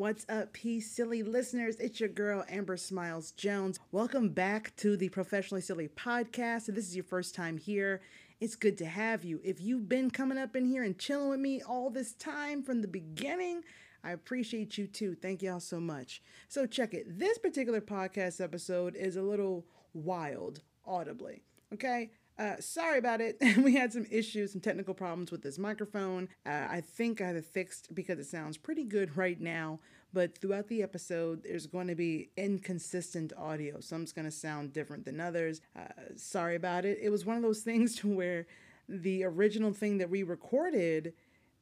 What's up, peace, silly listeners? It's your girl, Amber Smiles Jones. Welcome back to the Professionally Silly podcast. If this is your first time here, it's good to have you. If you've been coming up in here and chilling with me all this time from the beginning, I appreciate you too. Thank y'all so much. So, check it. This particular podcast episode is a little wild, audibly. Okay? Uh, sorry about it. we had some issues, some technical problems with this microphone. Uh, I think I have it fixed because it sounds pretty good right now. But throughout the episode, there's going to be inconsistent audio. Some's going to sound different than others. Uh, sorry about it. It was one of those things to where the original thing that we recorded,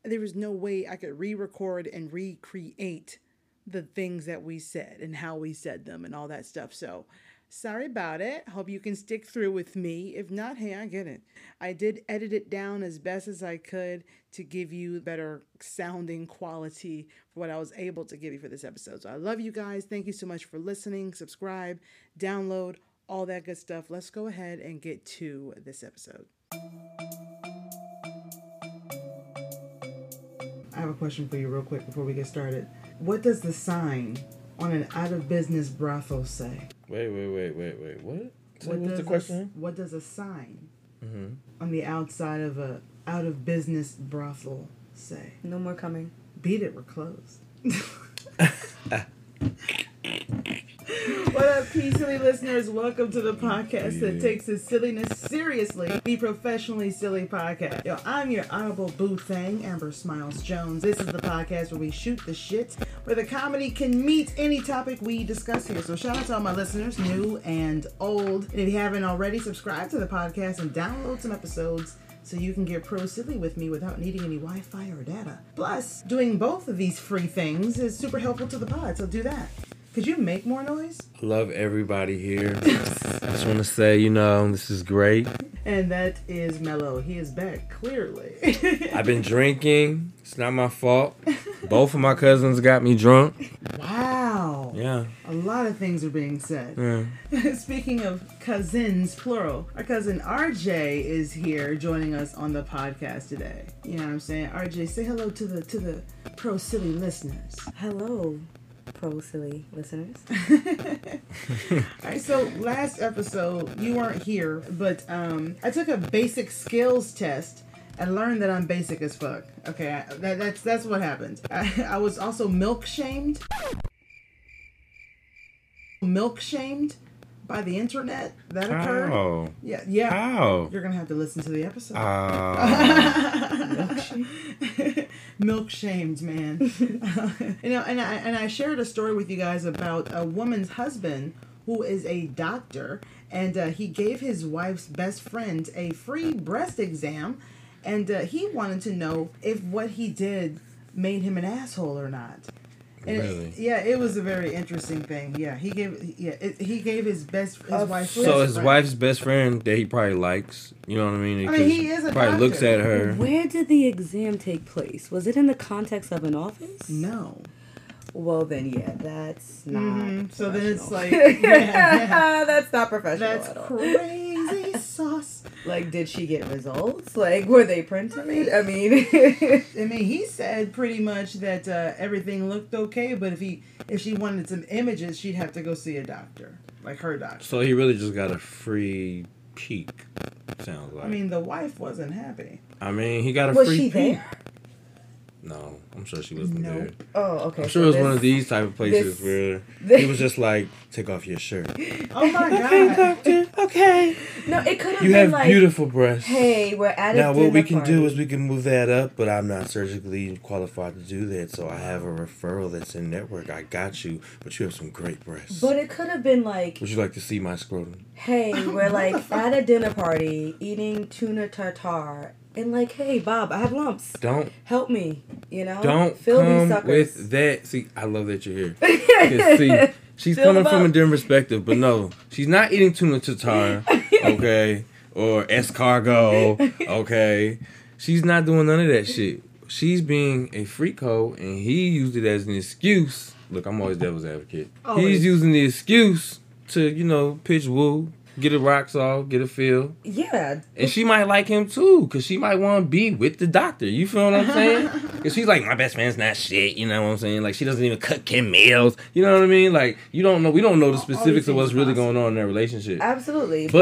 there was no way I could re record and recreate the things that we said and how we said them and all that stuff. So, Sorry about it. Hope you can stick through with me. If not, hey, I get it. I did edit it down as best as I could to give you better sounding quality for what I was able to give you for this episode. So I love you guys. Thank you so much for listening. Subscribe, download, all that good stuff. Let's go ahead and get to this episode. I have a question for you, real quick, before we get started. What does the sign on an out of business brothel say? Wait, wait, wait, wait, wait. What? So what what's does the question? A, what does a sign Mm-hmm. on the outside of a out of business brothel say? No more coming. Beat it, we're closed. what up, peace, silly listeners? Welcome to the podcast that takes its silliness seriously, the professionally silly podcast. Yo, I'm your honorable boo thing, Amber Smiles Jones. This is the podcast where we shoot the shit, where the comedy can meet any topic we discuss here. So shout out to all my listeners, new and old. And if you haven't already, subscribe to the podcast and download some episodes so you can get pro silly with me without needing any Wi-Fi or data. Plus, doing both of these free things is super helpful to the pod, so do that. Could you make more noise? Love everybody here. I just want to say, you know, this is great. And that is Mello. He is back, clearly. I've been drinking. It's not my fault. Both of my cousins got me drunk. wow. Yeah. A lot of things are being said. Yeah. Speaking of cousins, plural, our cousin RJ is here joining us on the podcast today. You know what I'm saying? RJ, say hello to the to the pro silly listeners. Hello, pro silly listeners. All right, so last episode you weren't here, but um, I took a basic skills test and learned that I'm basic as fuck. Okay, I, that, that's that's what happened. I, I was also milk shamed. Milk shamed by the internet. That occurred. How? Yeah, yeah. How? You're gonna have to listen to the episode. Uh, milk shamed man. You know and I, and I shared a story with you guys about a woman's husband who is a doctor and uh, he gave his wife's best friend a free breast exam and uh, he wanted to know if what he did made him an asshole or not and it- yeah it was a very interesting thing yeah he gave yeah it, he gave his best his Of wife's so his friend- wife's best friend that he probably likes, you know what I mean? I mean, he is a probably looks at her. Where did the exam take place? Was it in the context of an office? no Well, then, yeah, that's not. Mhm. so then it's like yeah, yeah. that's not professional That's at all. sauce. Like, did she get results? Like, were they printed? I mean, I mean, he said pretty much that uh, everything looked okay, but if he if she wanted some images, she'd have to go see a doctor, like her doctor. So he really just got a free peek. Sounds like. I mean, the wife wasn't happy. I mean, he got a was free she peek. there? No, I'm sure she wasn't No. there. Oh, okay. I'm sure so it was one of these type of places this- where this- he was just like, "Take off your shirt." Oh my god! okay. No, it could have You been have like, beautiful breasts. hey, we're at a dinner. now what we can do is we can move that up, but I'm not surgically qualified to do that. So I have a referral that's in network. I got you, but you have some great breasts. But it could have been like, Would you like to see my scrotum? hey, we're like at a dinner party eating tuna tartare, and like, hey, Bob, I have lumps. Don't Help me, you know. don't fill come these suckers. with that. See, I love that you're here. see, she's Fill coming from a different perspective, but no, she's not eating tuna tartare, okay, or escargot, okay. She's not doing none of that shit. She's being a freako, and he used it as an excuse. Look, I'm always devil's advocate. Always. He's using the excuse to, you know, pitch woo. Get the rocks off, get a feel. Yeah. And she might like him too, cause she might want to be with the doctor. You feel what I'm saying? Cause she's like, my best man's not shit. You know what I'm saying? Like she doesn't even cook Kim meals. You know what I mean? Like you don't know. We don't know the specifics of what's really possible. going on in their relationship. Absolutely. But-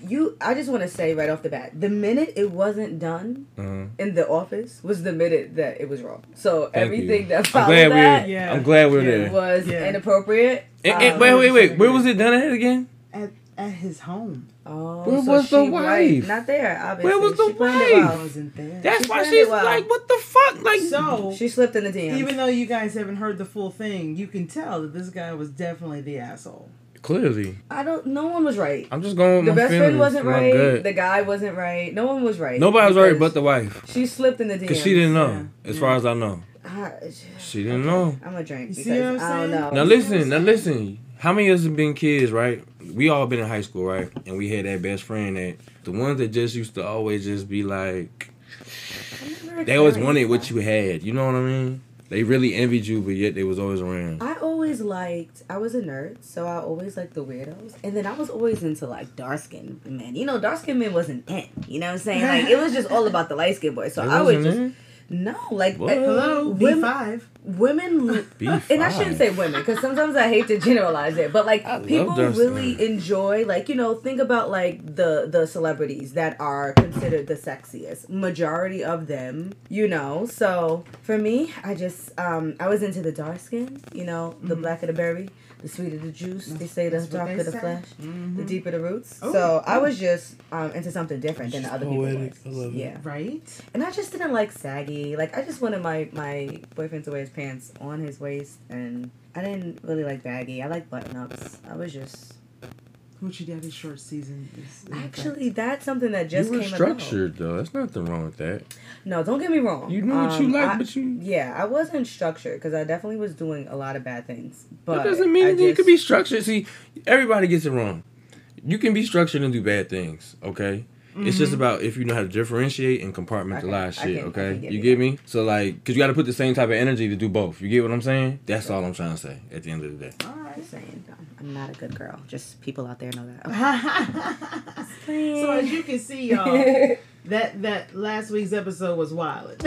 But, you, I just want to say right off the bat, the minute it wasn't done Uh-huh. in the office was the minute that it was wrong. So Thank everything you. that I'm followed glad that we're. Yeah. I'm glad we're Yeah. there. was Yeah. inappropriate. And- and- Um, wait, wait, wait. Where was it done at again? At, at his home. Oh, Where so was the she- wife? Right, not there. Obviously, Where was the She planned it wife? I wasn't there. That's She why she's well. like, what the fuck? Like, so She slipped in the DMs. even though you guys haven't heard the full thing, you can tell that this guy was definitely the asshole. clearly, I don't. No one was right. I'm just going with The my best feelings. friend wasn't my right. gut. The guy wasn't right. No one was right. Nobody was right but the wife, She slipped in the DMs. cause she didn't know. Yeah. As far as I know, I, she didn't know. I'm a drink You because see what I'm I don't saying? know. Now listen, now listen. How many of us have been kids, right? We all been in high school, right? And we had that best friend that the ones that just used to always just be like, they always wanted what you had. You know what I mean? They really envied you, but yet they was always around. I always liked. I was a nerd, so I always liked the weirdos, and then I was always into like dark skinned men. You know, dark skinned men wasn't in. You know what I'm saying? Like it was just all about the light skinned boys. So It I would just in? No, like uh, Hello, B women, five. women, B5. and I shouldn't say women because sometimes I hate to generalize it, but like I people really skin. enjoy like you know think about like the the celebrities that are considered the sexiest. Majority of them, you know. So for me, I just um I was into the dark skin, you know, the black of the berry. The sweeter the juice, they say the That's darker the say. flesh, Mhm. the deeper the roots. Oh, so I oh. was just um, into something different than the other people. poetic. was. I love it. Yeah. Right? And I just didn't like saggy. Like I just wanted my my boyfriend to wear his pants on his waist, and I didn't really like baggy. I like button ups. I was just Hoochie Daddy short season is in actually that's something that just you were came structured though. There's nothing wrong with that. No, don't get me wrong. You knew what you Um, liked, I- but you. yeah, I wasn't structured because I definitely was doing a lot of bad things. But That doesn't mean I that you could be structured. See, everybody gets it wrong. You can be structured and do bad things. Okay. It's just about if you know how to differentiate and compartmentalize Mm-hmm. Okay, shit. can- okay, get you it. get me? So like, cause you got to put the same type of energy to do both. You get what I'm saying? That's all I'm trying to say. At the end of the day. All right. Just saying, I'm not a good girl. Just people out there know that. so as you can see, y'all, that that last week's episode was wild.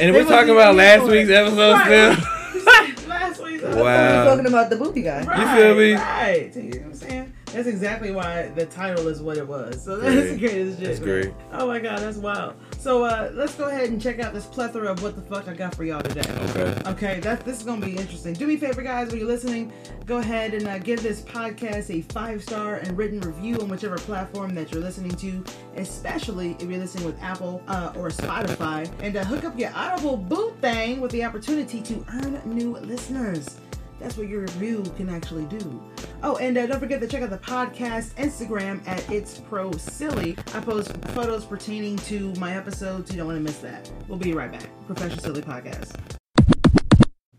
And we're talking about last week's episode still. last week's episode. Wow. We're talking about the booty guy. Right, feel me? Right. You know what I'm saying? That's exactly why the title is what it was. So that's Great. greatest shit. That's great. Oh my god, that's wild. So uh, let's go ahead and check out this plethora of what the fuck I got for y'all today. Okay. Okay, that this is gonna be interesting. Do me a favor, guys, when you're listening, go ahead and uh, give this podcast a five star and written review on whichever platform that you're listening to, especially if you're listening with Apple uh, or Spotify, and uh, hook up your Audible boot thing with the opportunity to earn new listeners. That's what your review can actually do. Oh, and uh, don't forget to check out the podcast Instagram at It's Pro Silly. I post photos pertaining to my episodes. You don't want to miss that. We'll be right back. Professional Silly Podcast.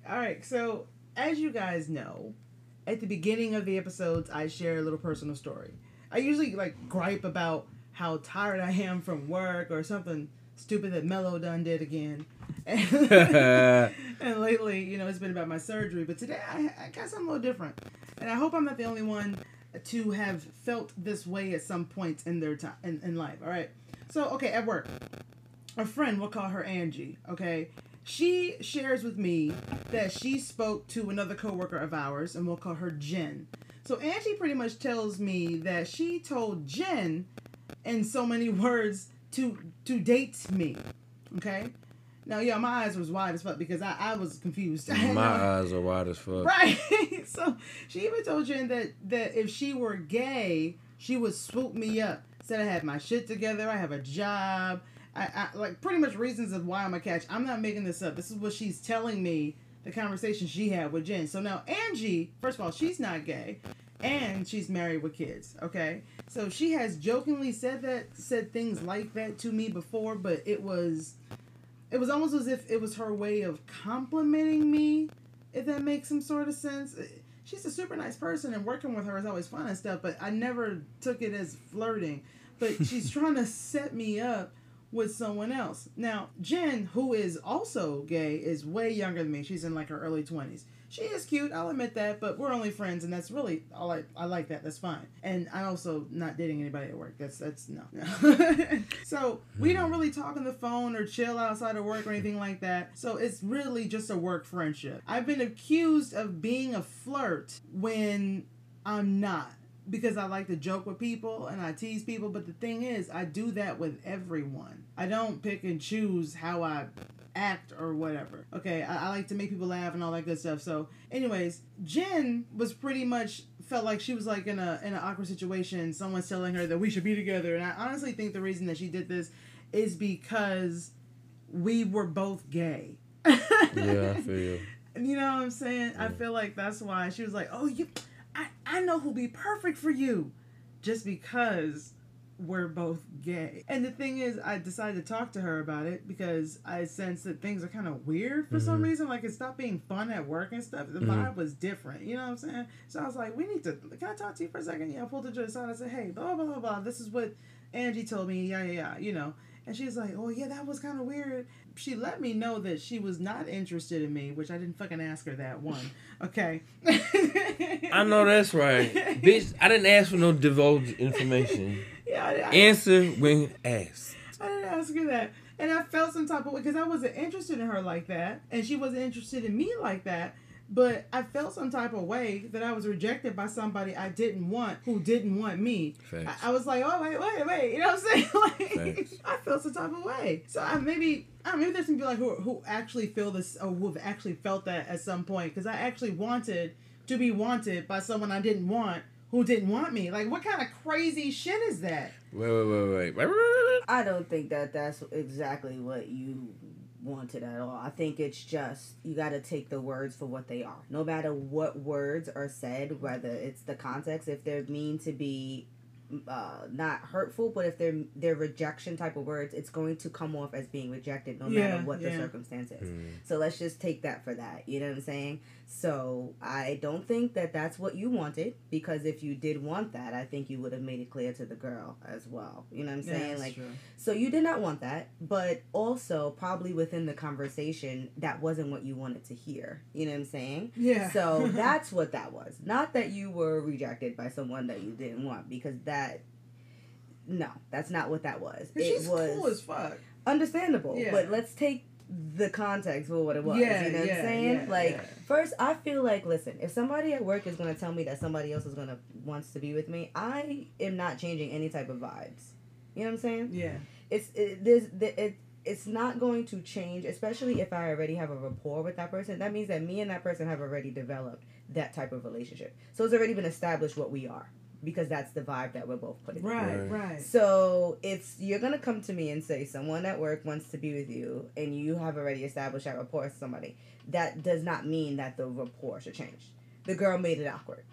All right, so as you guys know, at the beginning of the episodes, I share a little personal story. I usually like gripe about how tired I am from work or something stupid that Mello done did again. And, lately, you know, it's been about my surgery, but today I, I got something a little different. And I hope I'm not the only one to have felt this way at some point in their time in, in life. All right. So, okay, at work, a friend, we'll call her Angie, okay? She shares with me that she spoke to another coworker of ours, and we'll call her Jen. So Angie pretty much tells me that she told Jen, in so many words, to to date me. Okay. Now, yeah, my eyes was wide as fuck because I, I was confused. I My eyes are wide as fuck. Right. so she even told Jen that that if she were gay, she would swoop me up. Said I had my shit together. I have a job. I, I like pretty much reasons of why I'm a catch. I'm not making this up. This is what she's telling me. The conversation she had with Jen. So now Angie, first of all, she's not gay, and she's married with kids. Okay, so she has jokingly said that said things like that to me before, but it was it was almost as if it was her way of complimenting me, if that makes some sort of sense. Uh, she's a super nice person, and working with her is always fun and stuff, but I never took it as flirting. But she's trying to set me up with someone else. Now, Jen, who is also gay, is way younger than me. She's in like her early 20s. She is cute. I'll admit that, but we're only friends, and that's really all I I like that. That's fine. And I also not dating anybody at work. That's that's no. no. so we don't really talk on the phone or chill outside of work or anything like that. So it's really just a work friendship. I've been accused of being a flirt when I'm not because I like to joke with people and I tease people. But the thing is, I do that with everyone. I don't pick and choose how I act or whatever. Okay, I, I, like to make people laugh and all that good stuff. So, anyways, Jen was pretty much felt like she was like in a in an awkward situation. Someone's telling her that we should be together, and I honestly think the reason that she did this is because we were both gay. yeah, I feel. You know what I'm saying? Yeah. I feel like that's why she was like, "Oh, you, I, I know who'll be perfect for you," just because we're both gay. And the thing is, I decided to talk to her about it because I sense that things are kind of weird for mm-hmm. some reason. Like it stopped being fun at work and stuff. The mm-hmm. vibe was different. You know what I'm saying? So I was like, we need to. Can I talk to you for a second? Yeah, I pulled her to the side. I said, hey, blah blah blah blah. This is what Angie told me. Yeah yeah yeah. You know. And she's like, oh yeah, that was kind of weird. She let me know that she was not interested in me, which I didn't fucking ask her that one. Okay. I know that's right, bitch. I didn't ask for no divulged information. Yeah. I, I, Answer when asked. I didn't ask her that. And I felt some type of way because I wasn't interested in her like that. And she wasn't interested in me like that. But I felt some type of way that I was rejected by somebody I didn't want who didn't want me. I, I, was like, oh, wait, wait, wait. You know what I'm saying? Like, I felt some type of way. So I maybe, I don't know, maybe there's some people like who, who actually feel this or who have actually felt that at some point. Because I actually wanted to be wanted by someone I didn't want who didn't want me. Like, what kind of crazy shit is that? Wait, wait, wait, wait. I don't think that that's exactly what you wanted at all. I think it's just you got to take the words for what they are. No matter what words are said, whether it's the context, if they're mean to be uh, not hurtful, but if they're they're rejection type of words, it's going to come off as being rejected no yeah, matter what yeah. the circumstance is. Mm. So let's just take that for that. You know what I'm saying? So I don't think that that's what you wanted because if you did want that, I think you would have made it clear to the girl as well. You know what I'm saying? Yeah, like, true. so you did not want that, but also probably within the conversation, that wasn't what you wanted to hear. You know what I'm saying? Yeah. So that's what that was. Not that you were rejected by someone that you didn't want because that, no, that's not what that was. It was cool as fuck. Understandable, yeah. but let's take the context for what it was. Yeah, you know what I'm saying? Yeah, like, yeah. first, I feel like, listen, if somebody at work is gonna tell me that somebody else is gonna wants to be with me, I am not changing any type of vibes. You know what I'm saying? Yeah. It's it, there's it, it's not going to change, especially if I already have a rapport with that person. That means that me and that person have already developed that type of relationship. So it's already been established what we are because that's the vibe that we're both putting. Right, right, right. So it's you're gonna come to me and say someone at work wants to be with you, and you have already established that rapport with somebody. That does not mean that the rapport should change. The girl made it awkward.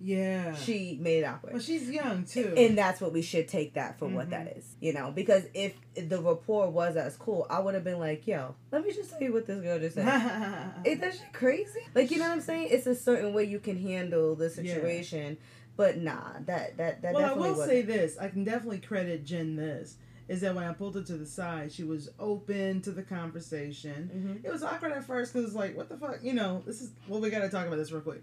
Yeah. She made it awkward. Well, she's young too. And that's what we should take that for mm-hmm. what that mm-hmm. You know, because if the rapport was as cool, I would have been like, yo, let me just tell you what this girl just said. Ain't that shit crazy? Like, you know what I'm saying? It's a certain way you can handle the situation. Yeah but nah, that that that. Well, I will wasn't. say this: I can definitely credit Jen this. Is that when I pulled her to the side, she was open to the conversation. Mm-hmm. It was awkward at first because it's like, what the fuck, you know? This is well, we got to talk about this real quick,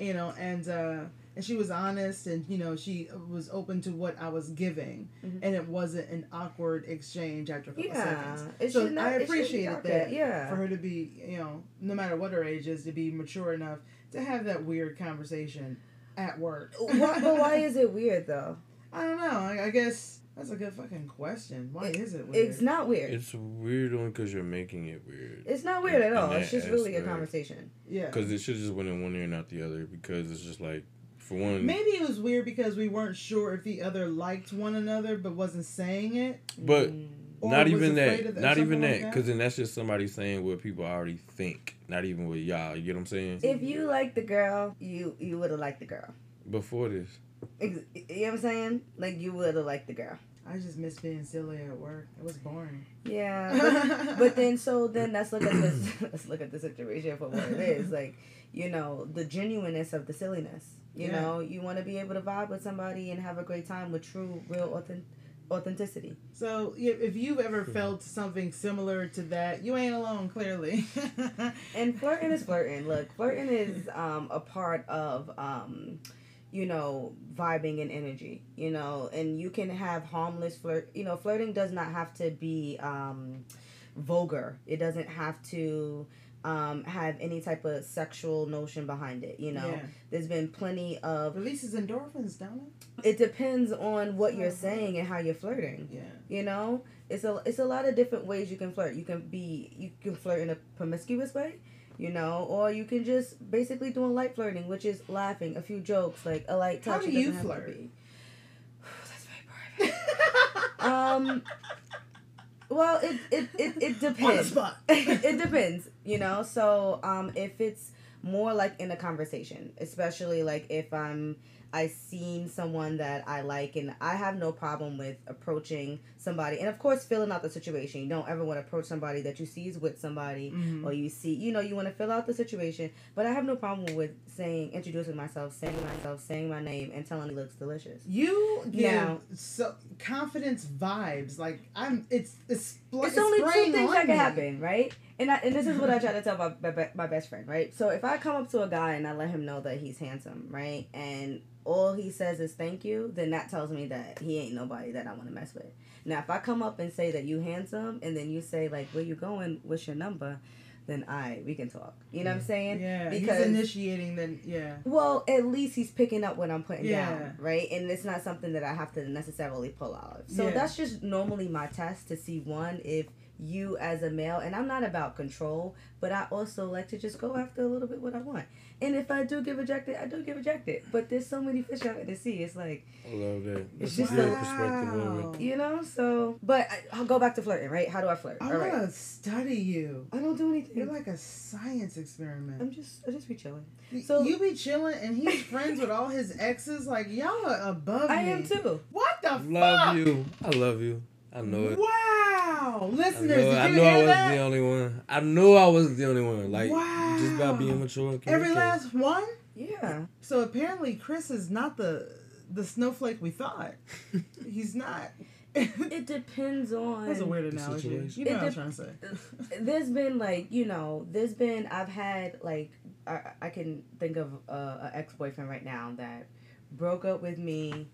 you know. And uh, and she was honest, and you know, she was open to what I was giving, mm-hmm. and it wasn't an awkward exchange after a couple yeah, seconds. It so not, I appreciated that. Yeah, for her to be, you know, no matter what her age is, to be mature enough to have that weird conversation at work. what, but why is it weird though? I don't know. I, I guess that's a good fucking question. Why it, is it weird? It's not weird. It's weird only because you're making it weird. It's not weird at all. It's just really a conversation. Yeah. Because it should just went in one ear and out the other because it's just like, for one. Maybe it was weird because we weren't sure if the other liked one another but wasn't saying it. But. Mm not even that. Not even that. Because like then that's just somebody saying what people already think. Not even with y'all. You get what I'm saying? If you like the girl, you you would have liked the girl. Before this. You know what I'm saying? Like you would have liked the girl. I just miss being silly at work. It was boring. Yeah, but, but then so then let's look at this. let's look at the situation for what it is. Like, you know, the genuineness of the silliness. You yeah. know, you want to be able to vibe with somebody and have a great time with true, real, authentic authenticity. So if you've ever felt something similar to that, you ain't alone. Clearly. And flirting is flirting. Look, flirting is um, a part of, um, you know, vibing and energy. You know, and you can have harmless flirt. You know, flirting does not have to be um, vulgar. It doesn't have to um, have any type of sexual notion behind it. You know, Yeah. there's been plenty of. Releases endorphins, don't It It depends on what you're saying and how you're flirting. Yeah. You know, it's a it's a lot of different ways you can flirt. You can be you can flirt in a promiscuous way, you know, or you can just basically doing light flirting, which is laughing, a few jokes, like a light How do you flirt? be- That's very private. um. Well, it it it, it depends. it depends, you know. So, um, if it's more like in a conversation, especially like if I'm I seen someone that I like and I have no problem with approaching somebody and of course filling out the situation. You don't ever want to approach somebody that you see is with somebody Mhm. or you see you know, you want to fill out the situation. But I have no problem with saying introducing myself, saying myself, saying my name and telling he looks delicious. You give Now- so confidence vibes. Like I'm. It's it's. spl- it's only two things on that can happen, right? And I, and this is what I try to tell my, my my best friend, right? So if I come up to a guy and I let him know that he's handsome, right, and all he says is thank you, then that tells me that he ain't nobody that I want to mess with. Now if I come up and say that you handsome, and then you say like where you going, what's your number, then I we can talk. You know what I'm saying? Yeah. Because- he's initiating. Then yeah. Well, at least he's picking up what I'm putting Yeah. down, right? And it's not something that I have to necessarily pull out. of. So Yeah. that's just normally my test to see one if you as a male, and I'm not about control, but I also like to just go after a little bit what I want. And if I do get rejected, I do get rejected. But there's so many fish out in the sea. It's like I love that. It's That's just a good perspective of you know. So, but I, I'll go back to flirting, right? How do I flirt? I All want right. to study you. I don't do anything. You're like a science experiment. I'm just, I just be chilling. so so- you be chilling, and he's friends with all his exes. Like y'all are above I me. am too. What the Love fuck? you. I love you. I know it. Wow, listeners, I listeners, know, did I you know I was that? the only one. I knew I was the only one. Like just by being mature and Every last one. Yeah. So apparently, Chris is not the the snowflake we thought. He's not. It depends on. That's a weird analogy. situation. You know It what I'm trying to say. there's been like you know there's been i've had like i, I can think of uh, an ex-boyfriend right now that broke up with me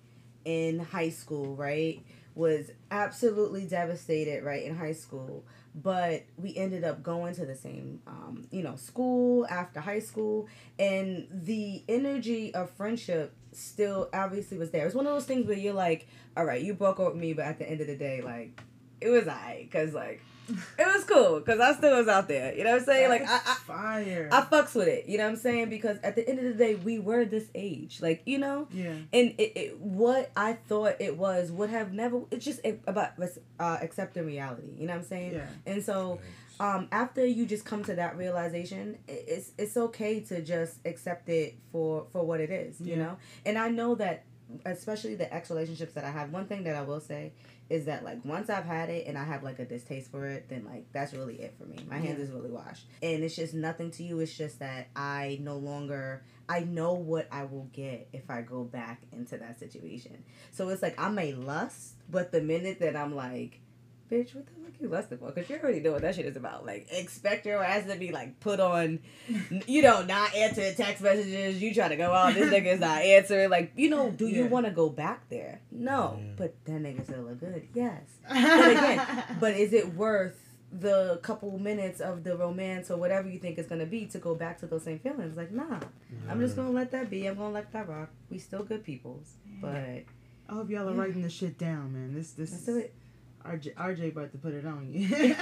in high school right was absolutely devastated right in high school but we ended up going to the same um, you know school after high school and the energy of friendship still obviously was there. It's one of those things where you're like all right you broke up with me but at the end of the day like it was alright because like it was cool because I still was out there. You know what I'm saying? Like I, I, fire. I fucks with it. You know what I'm saying? Because at the end of the day, we were this age. Like you know, yeah. and it, it what I thought it was would have never. It's just about uh, accepting reality. You know what I'm saying? Yeah. And so, um, after you just come to that realization, it's it's okay to just accept it for for what it is. You know. And I know that, especially the ex relationships that I have. One thing that I will say is that like once I've had it and I have like a distaste for it, then like that's really it for me. My hands Yeah. is really washed, and it's just nothing to you. It's just that I no longer I know what I will get if I go back into that situation. So it's like I may lust, but the minute that I'm like, bitch, what the fuck you lusting for? Because you already know what that shit is about. Like, expect your ass to be like put on, you know, not answering text messages. You try to go out, this nigga's not answering. Like, you know, do you want to go back there? No, Yeah. but that nigga still look good. Yes, but again, but is it worth? the couple minutes of the romance or whatever you think it's gonna be to go back to those same feelings like nah i'm just gonna let that be i'm gonna let that rock we still good peoples but I hope y'all are Yeah. writing this shit down, man. This this is it RJ RJ about to put it on you.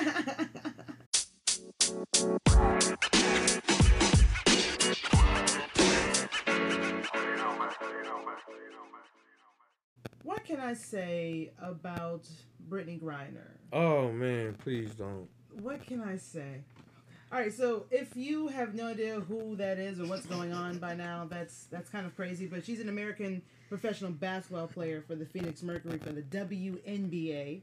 what can I say about Brittney Griner? Oh man, please don't. What can I say? All right, so if you have no idea who that is or what's going on by now, that's that's kind of crazy. But she's an American professional basketball player for the Phoenix Mercury for the WNBA,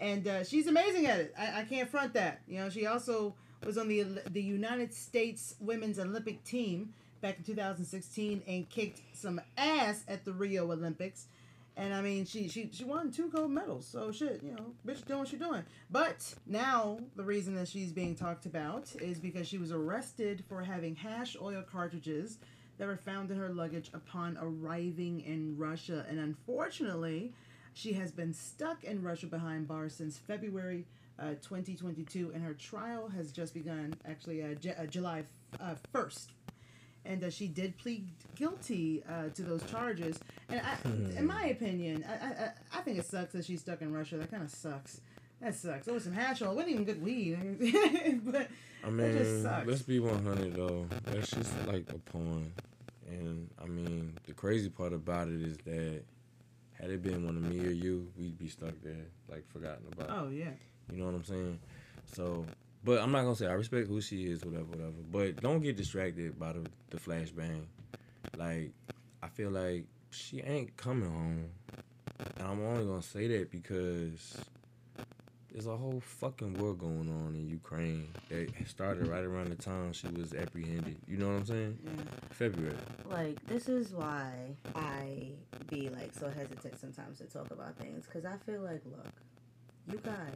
and uh, she's amazing at it. I, I can't front that. You know, she also was on the the United States Women's Olympic team back in 2016 and kicked some ass at the Rio Olympics. And I mean, she she she won two gold medals, so shit, you know, bitch doing what she doing. But now the reason that she's being talked about is because she was arrested for having hash oil cartridges that were found in her luggage upon arriving in Russia, and unfortunately, she has been stuck in Russia behind bars since February. Uh, 2022, and her trial has just begun. Actually, uh, J- uh, July uh, 1st and uh, she did plead guilty uh, to those charges. And I, in my opinion, I, I I think it sucks that she's stuck in Russia. That kind of sucks. That sucks. It was some hash oil. It wasn't even good weed, but I mean, sucks. let's be 100 though. That's just like a pawn. And I mean, the crazy part about it is that had it been one of me or you, we'd be stuck there, like forgotten about. oh yeah, You know what I'm saying? So, but I'm not gonna say I respect who she is, whatever, whatever. But don't get distracted by the the flashbang. Like, I feel like she ain't coming home, and I'm only gonna say that because there's a whole fucking war going on in Ukraine that started right around the time she was apprehended. You know what I'm saying? yeah. February. Like this is why I be like so hesitant sometimes to talk about things because I feel like, look, you got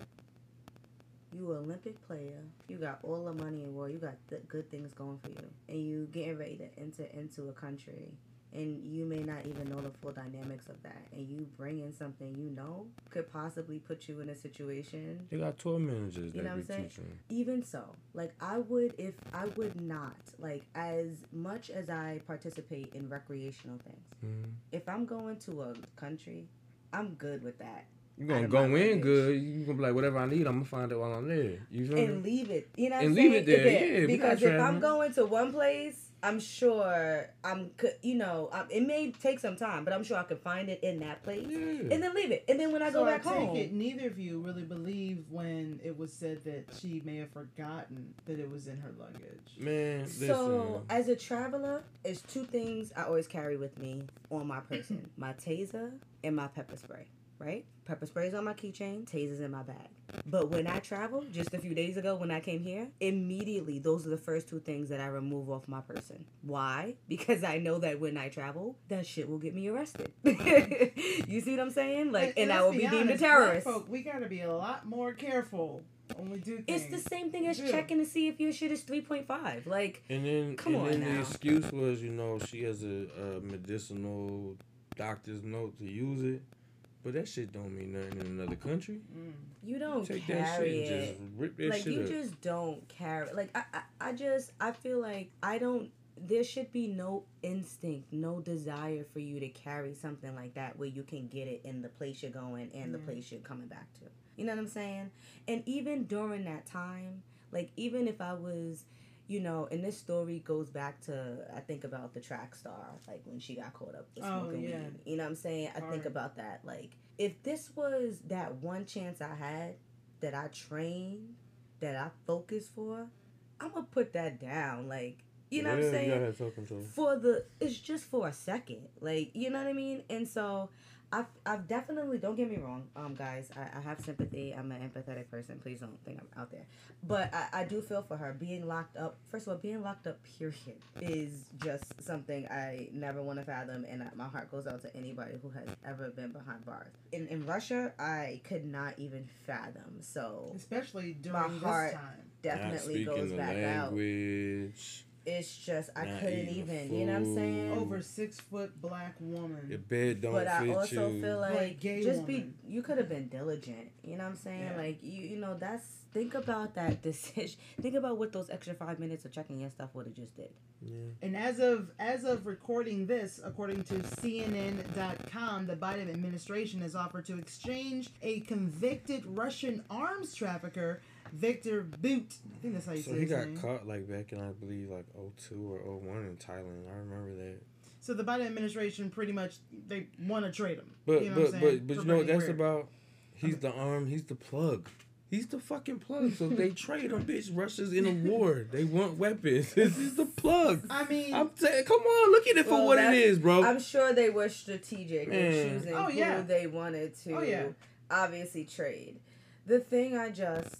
you Olympic player, you got all the money in the world, you got th- good things going for you, and you getting ready to enter into a country. And you may not even know the full dynamics of that, and you bring in something you know could possibly put you in a situation They got tour managers You know what I'm saying? teaching. even so like i would if i would not like as much as i participate in recreational things Mhm. if i'm going to a country i'm good with that You Out gonna go in luggage. good. You're gonna be like, whatever I need, I'm gonna find it while I'm there. You feel me? and leave it you know what And leave saying? it there, If yeah, because if i'm going to one place i'm sure i'm c- you know um, it may take some time but i'm sure i can find it in that place Yeah. and then leave it and then when i so go back I take home it neither of you really believe when it was said that she may have forgotten that it was in her luggage. Man, listen. So, as a traveler, it's two things I always carry with me on my person my taser and my pepper spray, right? Pepper spray's on my keychain, taser's in my bag. But when I travel, just a few days ago when I came here, immediately those are the first two things that I remove off my person. Why? Because I know that when I travel, that shit will get me arrested. you see what I'm saying? Like, and, I let's will be deemed a honest, black terrorist. Folk, we gotta be a lot more careful when we do things. It's the same thing as Yeah. checking to see if your shit is 3.5. Like, and then, Come and on then the excuse was, you know, she has a, a medicinal doctor's note to use it, but that shit don't mean nothing in another country. Mm. you don't Take that carry shit it. and just rip that like shit you up. just don't carry like I, I i just i feel like i don't there should be no instinct no desire for you to carry something like that where you can get it in the place you're going and the place you're coming back to you know what i'm saying and even during that time like even if i was you know, and this story goes back to I think about the track star, like when she got caught up with Oh, smoking yeah. weed. You know what I'm saying? I think Hard. about that. Like, if this was that one chance I had that I trained, that I focused for, I'm gonna put that down. Like, you know what I'm Yeah, saying? You gotta have self-control. for the it's just for a second like you know what i mean and so i've i've definitely don't get me wrong um guys i, I have sympathy. I'm an empathetic person. Please don't think i'm out there. But I, I do feel for her. Being locked up first of all being locked up period is just something i never want to fathom and I, my heart goes out to anybody who has ever been behind bars. In, in russia i could not even fathom. So Especially My during heart- this time. definitely Not goes speaking back the out. language. It's just i Not couldn't eating even you know what i'm saying. Over six foot black woman. Your bed don't but I fit also you. feel But like gay just be you could have been diligent. You know what I'm saying? Yeah. Like you you know that's think about that decision. Think about what those extra five minutes of checking your stuff would have just did. yeah. And as of as of recording this, according to CNN.com, the Biden administration has offered to exchange a convicted Russian arms trafficker, Victor Bout. I think that's how you So say he his got name. caught like back in I believe like 02 or 01 in Thailand. I remember that. So the Biden administration pretty much they want to trade him. But you know but what I'm saying? but but For you know what that's where- about? He's the arm. He's the plug. He's the fucking plug. So they trade him, bitch. Russia's in a war. They want weapons. This is the plug. I mean, I'm saying, come on, look at it for Well, what it is, bro. I'm sure they were strategic in choosing Oh, yeah. who they wanted to Oh, yeah. obviously trade. The thing I just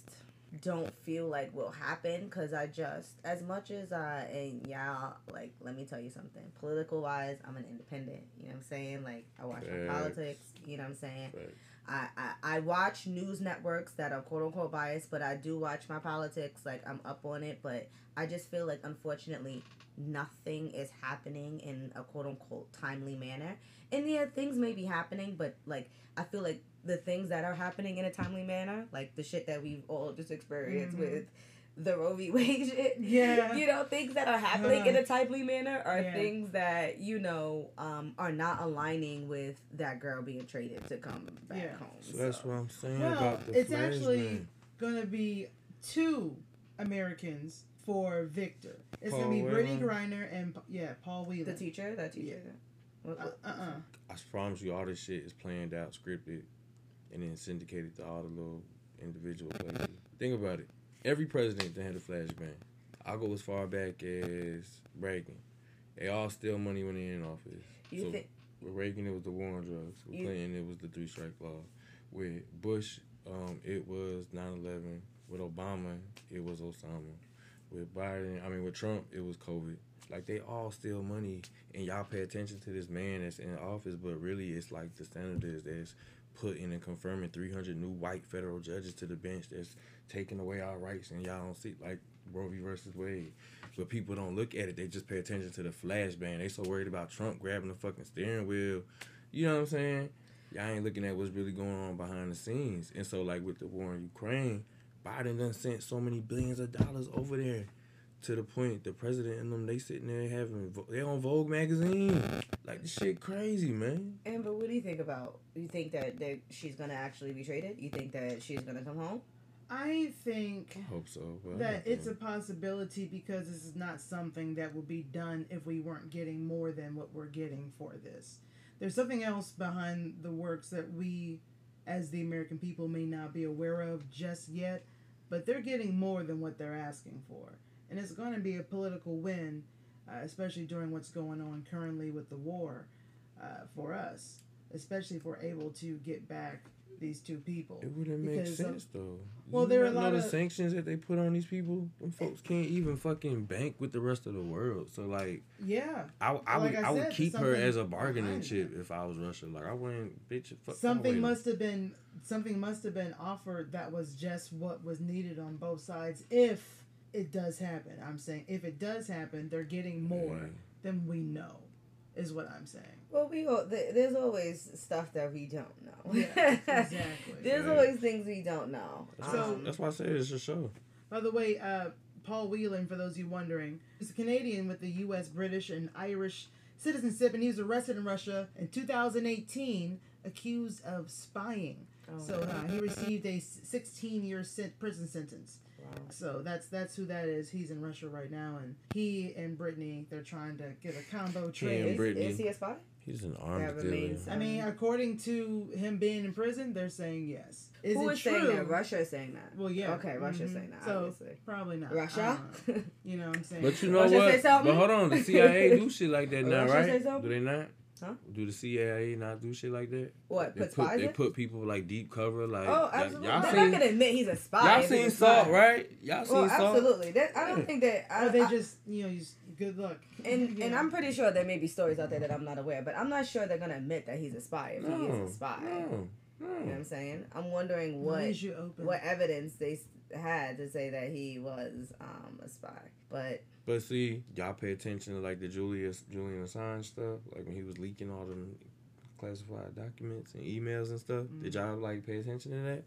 don't feel like will happen because I just as much as I and y'all like let me tell you something. Political wise I'm an independent you know what I'm saying? Like I watch my politics you know what I'm saying. I, I I watch news networks that are quote unquote biased but I do watch my politics like I'm up on it but I just feel like unfortunately nothing is happening in a quote unquote timely manner. And yeah things may be happening but like I feel like the things that are happening in a timely manner, like the shit that we've all just experienced Mhm. with the Roe v. Wade shit. Yeah. You know, things that are happening in a timely manner are Yeah. things that, you know, um, are not aligning with that girl being traded to come back Yeah. home. So that's what I'm saying Well, about the it's actually flashbang. gonna be two Americans for Victor. It's Paul gonna be Brittney Whelan. Griner and yeah, Paul Whelan. The teacher, that teacher. What- Uh what- uh. I promise you, all this shit is planned out, scripted, and then syndicated to all the little individual places. Think about it. Every president that had a flashbang. I'll go as far back as Reagan. They all steal money when they're in office. You so with Reagan, it was the war on drugs. With You- Clinton, it was the three strike law. With Bush, um, it was 9-11. With Obama, it was Osama. With Biden, I mean, with Trump, it was COVID. Like they all steal money, and y'all pay attention to this man that's in office, but really it's like the standard is that's putting and confirming 300 new white federal judges to the bench that's taking away our rights, and y'all don't see like Roe v. versus Wade. But people don't look at it; they just pay attention to the flash flashbang. They so worried about Trump grabbing the fucking steering wheel. You know what I'm saying? Y'all ain't looking at what's really going on behind the scenes. And so, like with the war in Ukraine, Biden done sent so many billions of dollars over there to the point the president and them they sitting there having they on Vogue magazine. Like this shit crazy, man. Amber, what do you think about? You think that, that she's gonna actually be traded? You think that she's gonna come home? I think I hope so. But that don't it's a possibility because this is not something that will be done if we weren't getting more than what we're getting for this. There's something else behind the works that we, as the American people, may not be aware of just yet, but they're getting more than what they're asking for. And it's going to be a political win, uh, especially during what's going on currently with the war uh, for us, especially if we're able to get back these two people. It wouldn't make uh, sense though. well, You there are a lot of- sanctions that they put on these people. Them folks can't even fucking bank with the rest of the world. So like, Yeah. I, I Like would I I, would said, keep her as a bargaining chip if I was Russia. Like I wouldn't bitch. Fuck something must have been something must have been offered that was just what was needed on both sides if it does happen i'm saying if it does happen they're getting more Yeah. than we know is what i'm saying Well, we go. Th- there's always stuff that we don't know. Yeah, exactly. there's Right. always things we don't know. That's, So- why, that's why I say it's a show. by the way uh, paul whelan for those of you wondering he's a canadian with the us british and irish citizenship and he was arrested in russia in 2018 accused of spying Oh, so uh, he received a 16 year prison sentence wow. So that's that's who that is. He's in Russia right now, and he and Brittney they're trying to get a combo and trade. Is, Brittney. is he a spy? He's an arms That dealer. remains- I mean, according to him being in prison, they're saying yes. Is Who it is true? saying that? Russia is saying that. Well, yeah. Okay, Russia's Mhm. saying that. So obviously. probably not. Russia. I don't know. You know what I'm saying? But you know Russia what? say something? But hold on, the CIA do shit like that now, Russia say right? something? Do they not? Huh? Do the CIA not do shit like that? what? They Put put spies they in? put people like deep cover, like Oh, y'all- absolutely. Y'all They're seen not gonna admit he's a spy. y'all if he's seen Salt, right? Y'all seen Well, Salt. absolutely. That, I don't Yeah. think that. I, or they I- just you know use good luck. and You and. I'm pretty sure there may be stories out there that I'm not aware, but I'm not sure they're gonna admit that he's a spy if he is a spy. no, You know what. I'm saying? I'm wondering what Malaysia open. what evidence they had to say that he was um, a spy. But But see, y'all pay attention to like the Julius Julian Assange stuff, like when he was leaking all them classified documents and emails and stuff. Did y'all like pay attention to that?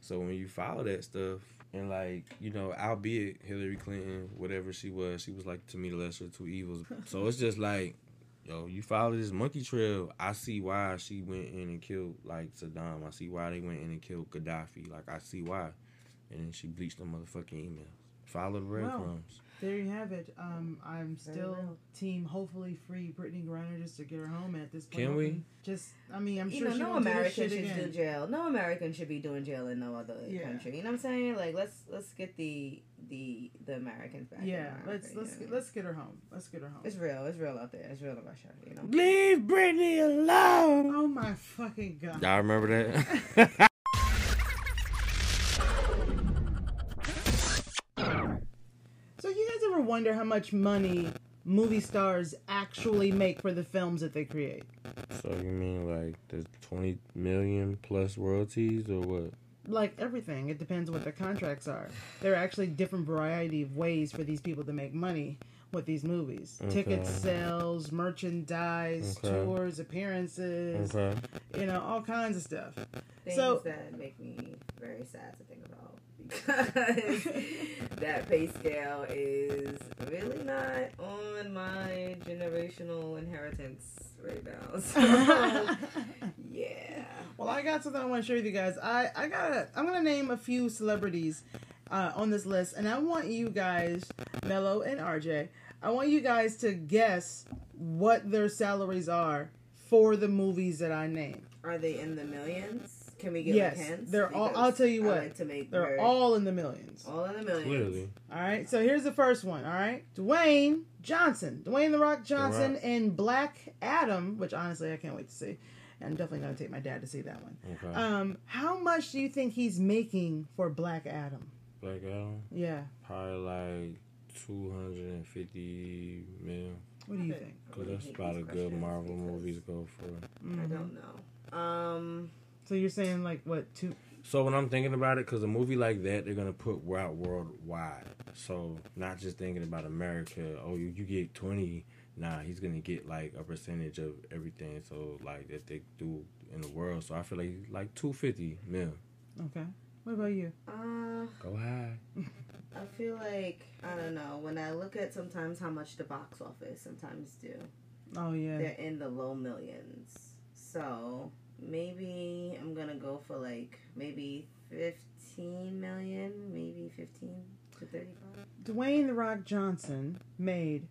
So when you follow that stuff and like you know, albeit Hillary Clinton, whatever she was, she was like to me the lesser of two evils. so it's just like. Yo, you follow this monkey trail. I see why she went in and killed like Saddam. I see why they went in and killed Gaddafi. Like I see why, and then she bleached the motherfucking emails. Follow the breadcrumbs. There you have it. Um, I'm still team hopefully free Brittney Griner just to get her home at this point. Can we? Just I mean I'm you sure know, she no won't do this American shit should do jail. No American should be doing jail in no other Yeah. country. You know what I'm saying? Like let's let's get the the the Americans back. Yeah, America, let's let's get, let's get her home. Let's get her home. It's real. It's real out there. It's real in Russia. You know. Leave Britney alone. Oh my fucking god. Y'all remember that? wonder how much money movie stars actually make for the films that they create. So you mean like the twenty million plus royalties or what? Like everything, it depends on what their contracts are. There are actually different variety of ways for these people to make money with these movies. Ticket sales, merchandise, Okay. tours, appearances, Okay. you know, all kinds of stuff. Things So- that make me very sad to think about because that pay scale is really not on my generational inheritance right now. So, yeah. Well, I got something I want to share with you guys. I I got I'm gonna name a few celebrities uh, on this list, and I want you guys, Mello and RJ, I want you guys to guess what their salaries are for the movies that I name. Are they in the millions? Can we get Yes, like hints? they're all- I'll tell you what, like to make They're very- all in the millions. all in the millions. Clearly. All right, so here's the first one. All right, Dwayne Johnson, Dwayne the Rock Johnson, Rock. in Black Adam, which honestly I can't wait to see. I'm definitely gonna take my dad to see that one. Okay. Um, how much do you think he's making for Black Adam? Black Adam, Yeah, probably like two hundred and fifty million. what do you think? Cause that's about a good Marvel because movies go for. I Mhm. don't know. Um, So you're saying like what two? So when I'm thinking about it, cause a movie like that, they're gonna put out worldwide. So not just thinking about America. Oh, you, you get twenty. Nah, he's gonna get like a percentage of everything. So like that they do in the world. So I feel like like two fifty mil. Okay, what about you? uh, Go high. I feel like I don't know. When I look at sometimes how much the box office sometimes do, Oh yeah, they're in the low millions. So maybe I'm gonna go for like maybe fifteen million, maybe fifteen to thirty-five. Dwayne the Rock Johnson made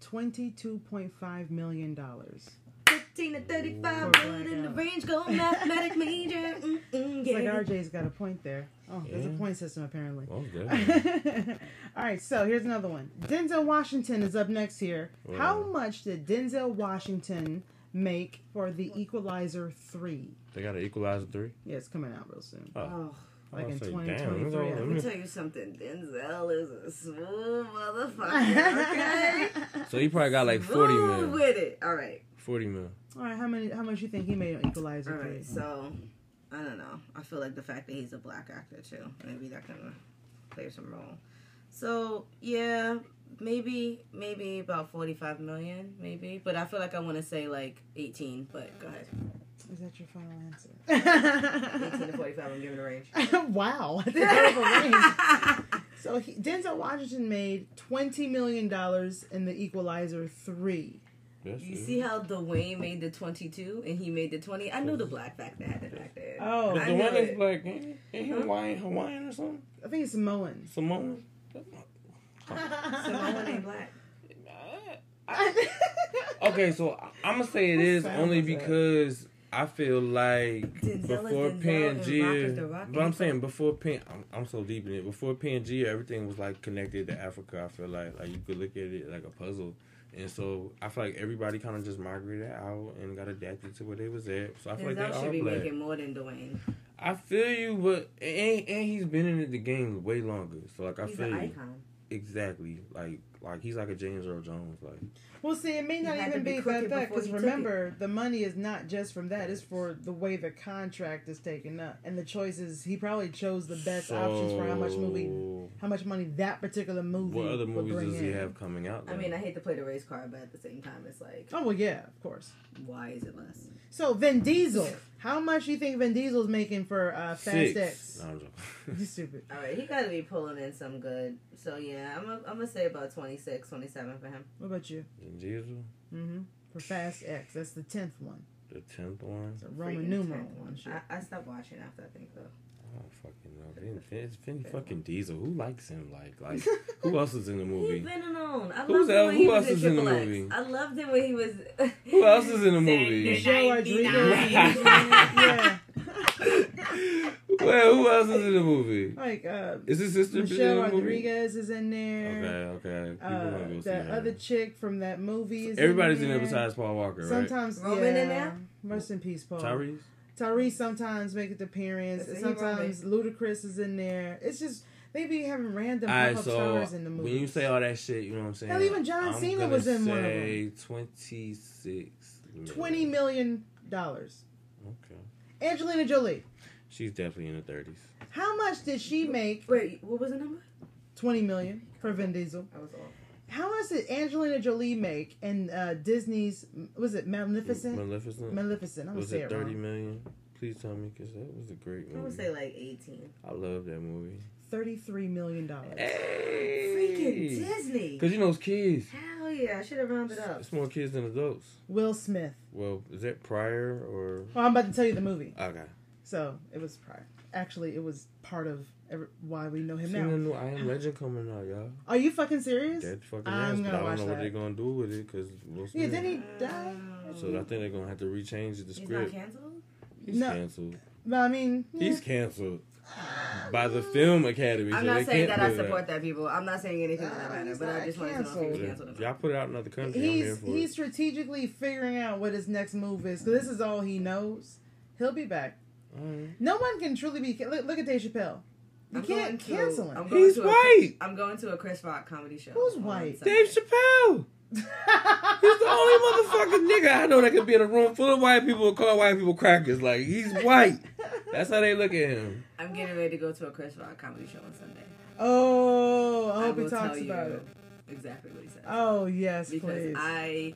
twenty-two point five million dollars. Fifteen to thirty-five, Ooh. good in the range, go mathematic major. Mm-mm, It's like. RJ's got a point there. Oh, there's a point system apparently. Most definitely. All right, so here's another one. Denzel Washington is up next here. How much did Denzel Washington make for The Equalizer 3? they got an Equalizer three. Yeah, it's coming out real soon. Oh, oh. Like in I was 2023, Damn, I let let me me tell you something. Denzel is a smooth motherfucker. Okay. So he probably got like forty Smooth mil. with it. All right. Forty mil. All right, how many? How much you think he made on Equalizer All 3? right, so I don't know. I feel like the fact that he's a black actor too, maybe that kind of plays some role. So yeah, maybe maybe about forty five million, maybe. But I feel like I want to say like eighteen. But go ahead, Is that your final answer eighteen to forty five. I'm giving a range. wow, that's a hell range. So he, Denzel Washington made twenty million dollars in The Equalizer 3. That's You it. see how Dwayne made the twenty two and he made the twenty. I knew the black factor had it back there. Oh, I the one that's it. black, ain't ain't he uh-huh. Hawaiian, Hawaiian or something? I think it's Samoan. Samoan. Samoan ain't black. Okay, so I'm gonna say it is only because I feel like Denzel before Denzel Pangea, but I'm saying before Pan, I'm, I'm so deep in it. Before Pangea, everything was like connected to Africa. I feel like like you could look at it like a puzzle, and so I feel like everybody kind of just migrated out and got adapted to where they was at. So I feel like they should are be black. making more than Dwayne. I feel you, but and, and he's been in the game way longer. So like I He's feel you icon. Exactly like like he's like a James Earl Jones like. Well, see, it may not even be be that crooked that because remember, the money is not just from that; it's for the way the contract is taken up and the choices. He probably chose the best options for how much movie, how much money that particular movie. What other would movies bring does he in. have coming out? I mean, I hate to play the race card, but at the same time, it's like, Oh well, yeah, of course. why is it less? So Vin Diesel, how much do you think Vin Diesel's making for uh, Fast Six. X? No, I'm joking. You stupid. All right, he got to be pulling in some good. So yeah, I'm gonna I'm gonna say about 26, 27 for him. What about you? Diesel, Mm-hmm. For Fast X, that's the tenth one. the tenth one. It's a Roman Freaking numeral one. I, I stopped watching after I think though. I don't fucking know. Vin, Vin, Vin fucking Diesel. Who likes him? Like, like who else is in the He's movie? been alone. I Who's loved him when who he was else in is in the Triple X. movie? I loved him when he was. Who else is in the movie? Michelle Rodriguez. yeah. yeah. Well, who else is in the movie? Like uh, Is his sister in Michelle the movie? Rodriguez is in there. Okay, okay. People Uh, wanna see the her. other chick from that movie is Everybody's in in there. there besides Paul Walker, right? Sometimes Roman yeah. in there? Rest in peace, Paul. Tyrese. Tyrese sometimes make an appearance. Is Sometimes Ludacris is in there. It's just They be having random All right, pop-up so stars in the movie. when you say all that shit, you know what I'm saying? Hell, even John I'm Cena was in one of say Twenty six. twenty million dollars. Okay, Angelina Jolie. She's definitely in the thirties. How much did she make? Wait, what was the number? Twenty million for Vin Diesel. I was off. How much did Angelina Jolie make in uh, Disney's? Was it Maleficent? Maleficent. Maleficent. I'm gonna was say it it thirty wrong. million? Please tell me, cause that was a great movie. I would say like 18. I love that movie. Thirty-three million dollars. Hey, Freaking Disney. Cause you know it's kids. Hell yeah, I should have rounded up. It's more kids than adults. Will Smith. Well, is that prior or Well, I'm about to tell you the movie. okay? So it was prior. Actually, it was part of every, why we know him Seen now. the new I Am Legend coming out, y'all. Are you fucking serious? That fucking I'm ass, gonna but I watch don't know what they're gonna do with it because Yeah, didn't he die? So I think they're gonna have to rechange the script. He's not script. canceled? He's No. canceled. But I mean, yeah. He's canceled by the Film Academy. I'm so not they saying that I support out. that, people. I'm not saying anything in that Ah, matter, but I just want to know if he canceled. canceled. or If not. y'all put it out in another country, I'm here he's for he's it. strategically figuring out what his next move is. Because this is all he knows. He'll be back. Alright. No one can truly be. Look, look at Dave Chappelle. You I'm can't going to- cancel I'm him. going He's white. I'm going to a Chris Rock comedy show. Who's white? Dave Chappelle. He's the only motherfucking nigga I know that could be in a room full of white people and call white people crackers. Like he's white. That's how they look at him. I'm getting ready to go to a Chris Rock comedy show on Sunday. oh, I hope will he talks tell about you it. Exactly what he said. Oh yes, because please. I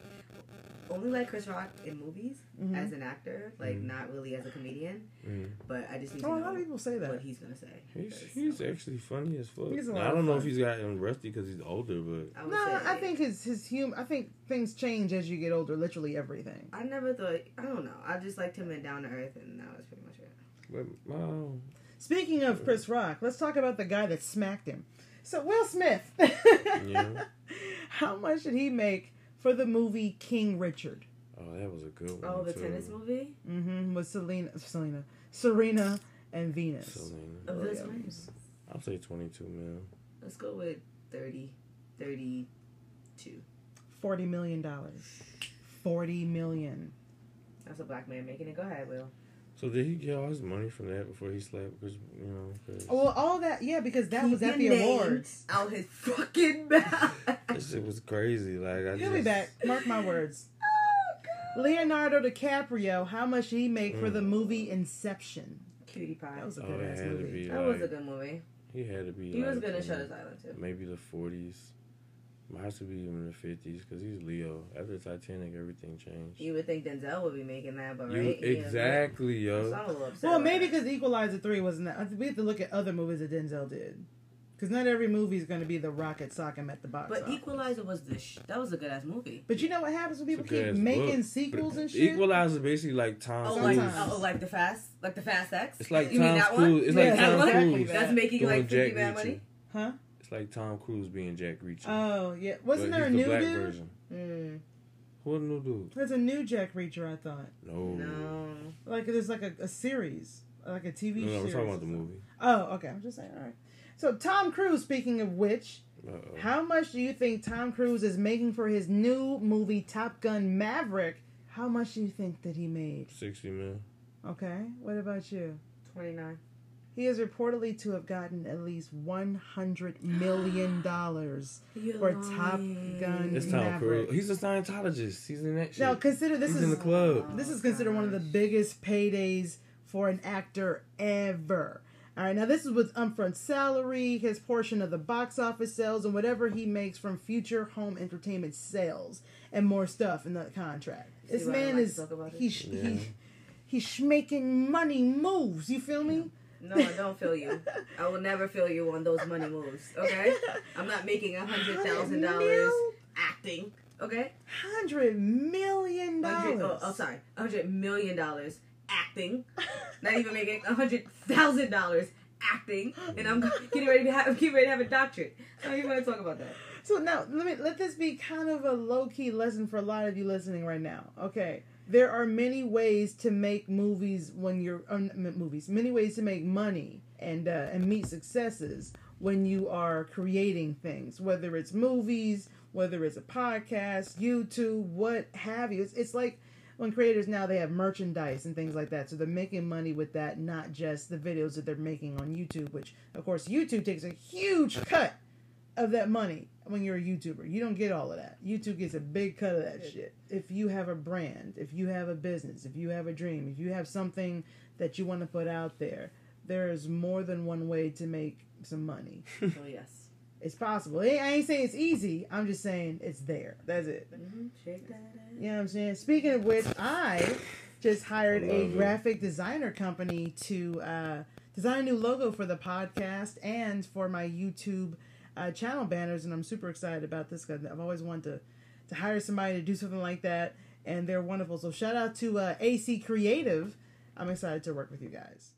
only like Chris Rock in movies Mhm. as an actor, like Mhm. not really as a comedian. Mm. But I just need oh, to a know lot of people say that. what he's gonna say. He's, because he's actually funny as fuck. He's a Now, I don't know fun. if he's gotten rusty because he's older, but I No, say, I think his his humor. I think things change as you get older. Literally everything. I never thought. I don't know. I just liked him in Down to Earth, and that was pretty much it. but wow. Speaking of Chris Rock, let's talk about the guy that smacked him. So Will Smith. Yeah. How much did he make for the movie King Richard? Oh, that was a good one. Oh, the too. tennis movie. Mm-hmm. With Selena, Selena, Serena, and Venus. Selena. Of this Williams. I'll say 22 mil. Let's go with 30, 32. Forty million dollars. Forty million. That's a black man making it. Go ahead, Will. So did he get all his money from that before he slept? Because you know, 'cause Well, all that, yeah, because that was at the awards. Out his fucking mouth. That shit was crazy. Like I He'll just, be back. Mark my words. Oh, God. Leonardo DiCaprio, how much did he make for the Mm. movie Inception? Cutie pie. That was a Oh, good it ass movie. be That was a good movie. he had to be. He was good in in Shutter Island too. Maybe the 40s. Might have to be in the 50s because he's Leo. After Titanic, everything changed. You would think Denzel would be making that, but You- right? He is, right? exactly, So yo. I'm a upset. Well, maybe because Equalizer 3 wasn't that. We have to look at other movies that Denzel did. Because not every movie is going to be the rocket sock him at the box But office. Equalizer was the sh- that was a good ass movie. But you know what happens when people keep making book. sequels and shit? Equalizer is basically like Tom Oh, Cruise. like oh, like the fast, like the Fast X. It's like you mean Tom that Cruise. one? It's Yeah, like that's Tom exactly Cruise. that. That's making doing like fifty Jack bad Reacher. money. Huh? It's like Tom Cruise being Jack Reacher. Oh, yeah. Wasn't but there a he's new the black dude? version. Mm, What new dude? There's a new Jack Reacher, I thought. No. no. Like, there's like a, a series. Like a TV No, no, series. we're talking about the movie. Oh, okay. I'm just saying. All right. So, Tom Cruise, speaking of which, Uh-oh. how much do you think Tom Cruise is making for his new movie, Top Gun Maverick? How much do you think that he made? 60 mil. Okay. What about you? Twenty nine. He is reportedly to have gotten at least $100 million for Top Gun It's Tom Maverick. Cruise. He's a Scientologist. He's in that shit. Now, consider this He's is in the club. This is considered one of the biggest paydays for an actor ever. All right, now this is with upfront salary, his portion of the box office sales, and whatever he makes from future home entertainment sales and more stuff in the contract. See This man like is to talk about it? he's Yeah. he, he's making money moves. You feel me? No, I don't feel you. I will never feel you on those money moves. Okay, I'm not making a hundred thousand dollars acting. Okay, Hundred million hundred. dollars. Oh, oh, sorry, a hundred million dollars acting. Not even making a hundred thousand dollars acting, and I'm getting ready to have getting ready to have a doctorate. I don't even want to talk about that. So now let me let this be kind of a low key lesson for a lot of you listening right now. Okay, there are many ways to make movies when you're um, movies. Many ways to make money and uh, and meet successes when you are creating things. Whether it's movies, whether it's a podcast, YouTube, what have you. It's, it's like when creators now they have merchandise and things like that, so they're making money with that, not just the videos that they're making on YouTube. Which, of course, YouTube takes a huge cut of that money when you're a YouTuber. You don't get all of that. YouTube gets a big cut of that shit. If you have a brand, if you have a business, if you have a dream, if you have something that you want to put out there, there is more than one way to make some money. Oh yes. It's possible. I ain't saying it's easy. I'm just saying it's there. That's it. Mm-hmm. Shake that ass. You know what I'm saying? Speaking of which, I just hired I a love it. graphic designer company to uh, design a new logo for the podcast and for my YouTube uh, channel banners, and I'm super excited about this because I've always wanted to to hire somebody to do something like that, and they're wonderful. So shout out to uh, AC Creative. I'm excited to work with you guys.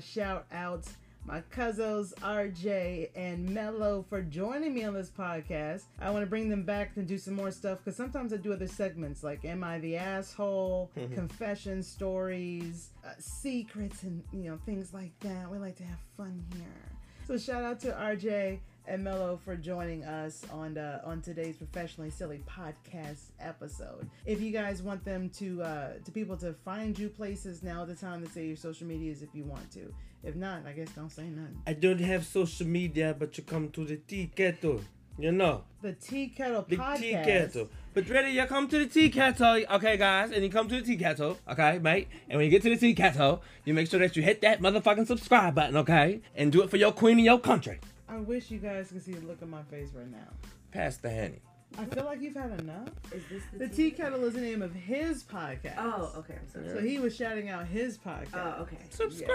Shout out my cousins RJ and Mello for joining me on this podcast. I want to bring them back and do some more stuff because sometimes I do other segments like Am I the Asshole, Confession Stories, uh, Secrets, and you know, things like that. We like to have fun here. So shout out to RJ and Mello for joining us on the, on today's professionally silly podcast episode. If you guys want them to uh, to people to find you places, now the time to say your social medias if you want to. If not, I guess don't say nothing. I don't have social media, but you come to the tea kettle. You know, The Tea Kettle the podcast. tea kettle. But ready, you come to the tea kettle, okay, guys? And you come to the tea kettle, okay, mate? And when you get to the tea kettle, you make sure that you hit that motherfucking subscribe button, okay? And do it for your queen and your country. I wish you guys could see the look on my face right now. Pass the honey. I feel like you've had enough. Is this the, The Tea Kettle is the name of his podcast. Oh, okay. I'm sorry. So he was shouting out his podcast. Oh, okay. Subscribe.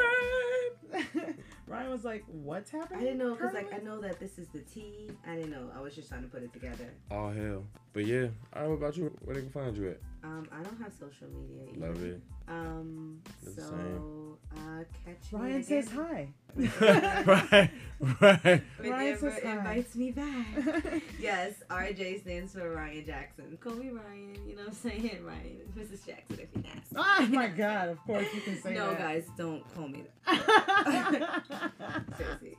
Ryan was like, "What's happening?" I didn't know because like I know that this is the tea. I didn't know. I was just trying to put it together. Oh hell. But yeah. All right, what about you? Where they can find you at? Um, I don't have social media. Either. Love it. Um, The so uh, catch me Ryan again says hi. right, right. Ryan says Whenever hi. invites me back. yes, RJ stands for Ryan Jackson. Call me Ryan. You know what I'm saying? Ryan, Mrs. Jackson, if you ask. oh my god! Of course you can say no, that. guys, don't call me that. Seriously.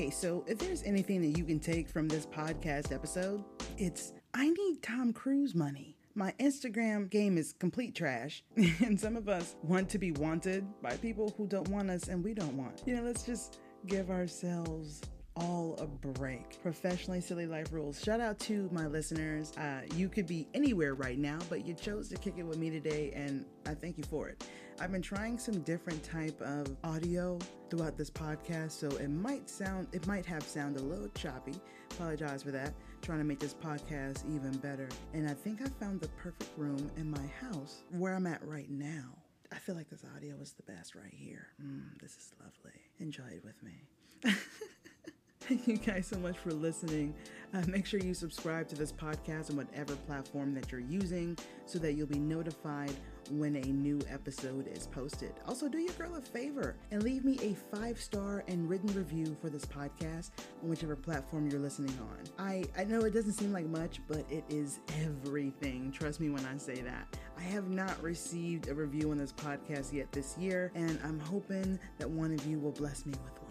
Okay, so if there's anything that you can take from this podcast episode, it's I need Tom Cruise money. My Instagram game is complete trash, and some of us want to be wanted by people who don't want us and we don't want. You know, let's just give ourselves all a break. Professionally silly life rules. Shout out to my listeners. Uh, you could be anywhere right now, but you chose to kick it with me today, and I thank you for it. I've been trying some different type of audio throughout this podcast, so it might sound, it might have sound a little choppy. Apologize for that. Trying to make this podcast even better, and I think I found the perfect room in my house where I'm at right now. I feel like this audio is the best right here. Mm, this is lovely. Enjoy it with me. Thank you guys so much for listening. Uh, make sure you subscribe to this podcast on whatever platform that you're using so that you'll be notified when a new episode is posted. Also, do your girl a favor and leave me a five star and written review for this podcast on whichever platform you're listening on. I, I know it doesn't seem like much, but it is everything. Trust me when I say that. I have not received a review on this podcast yet this year, and I'm hoping that one of you will bless me with one.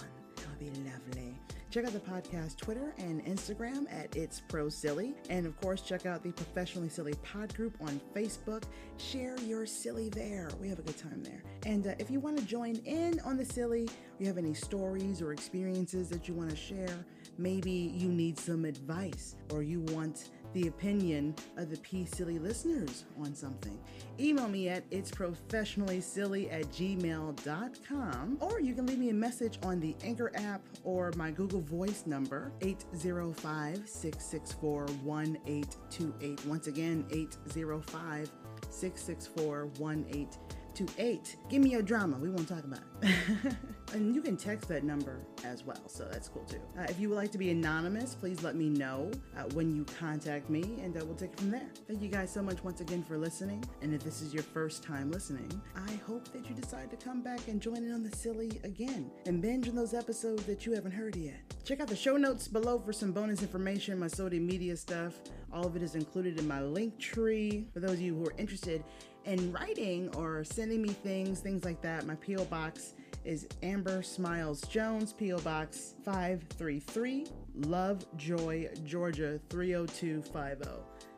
Be lovely. Check out the podcast Twitter and Instagram at It's Pro Silly. And of course, check out the Professionally Silly Pod group on Facebook. Share your silly there. We have a good time there. And uh, if you want to join in on the silly, you have any stories or experiences that you want to share, maybe you need some advice or you want the opinion of the P Silly listeners on something. Email me at it's professionally silly at gmail.com or you can leave me a message on the Anchor app or my Google Voice number 805 664 1828. Once again, 805 664 1828. 828. Give me your drama. We won't talk about it. and you can text that number as well, so that's cool too. Uh, if you would like to be anonymous, please let me know uh, when you contact me, and uh, we'll take it from there. Thank you guys so much once again for listening. And if this is your first time listening, I hope that you decide to come back and join in on the silly again and binge on those episodes that you haven't heard yet. Check out the show notes below for some bonus information, my Sodi media stuff. All of it is included in my Linktree. For those of you who are interested in writing or sending me things, things like that, my P.O. Box is Amber Smiles Jones, P.O. Box 533, Lovejoy, Georgia 30250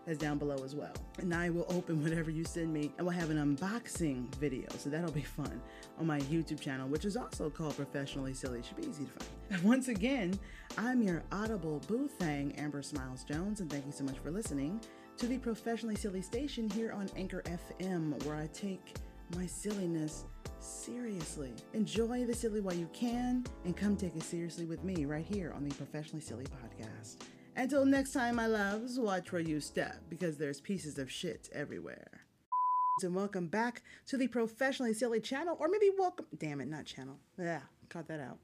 that's down below as well. And I will open whatever you send me and we'll have an unboxing video. So that'll be fun on my YouTube channel, which is also called Professionally Silly. It should be easy to find. Once again, I'm your audible boo thang, Amber Smiles Jones, and thank you so much for listening to the Professionally Silly station here on Anchor FM, where I take my silliness seriously. Enjoy the silly while you can, and come take it seriously with me right here on the Professionally Silly podcast. Until next time, my loves, watch where you step because there's pieces of shit everywhere. And welcome back to the Professionally Silly channel, or maybe welcome. Damn it, not channel. Yeah, cut that out.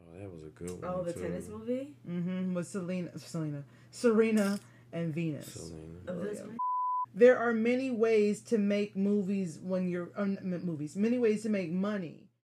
Oh, that was a good one. Oh, the too. tennis movie. Mm-hmm. With Selena, Selena, Serena, and Venus. Selena. Of this yeah. There are many ways to make movies when you're um, movies. Many ways to make money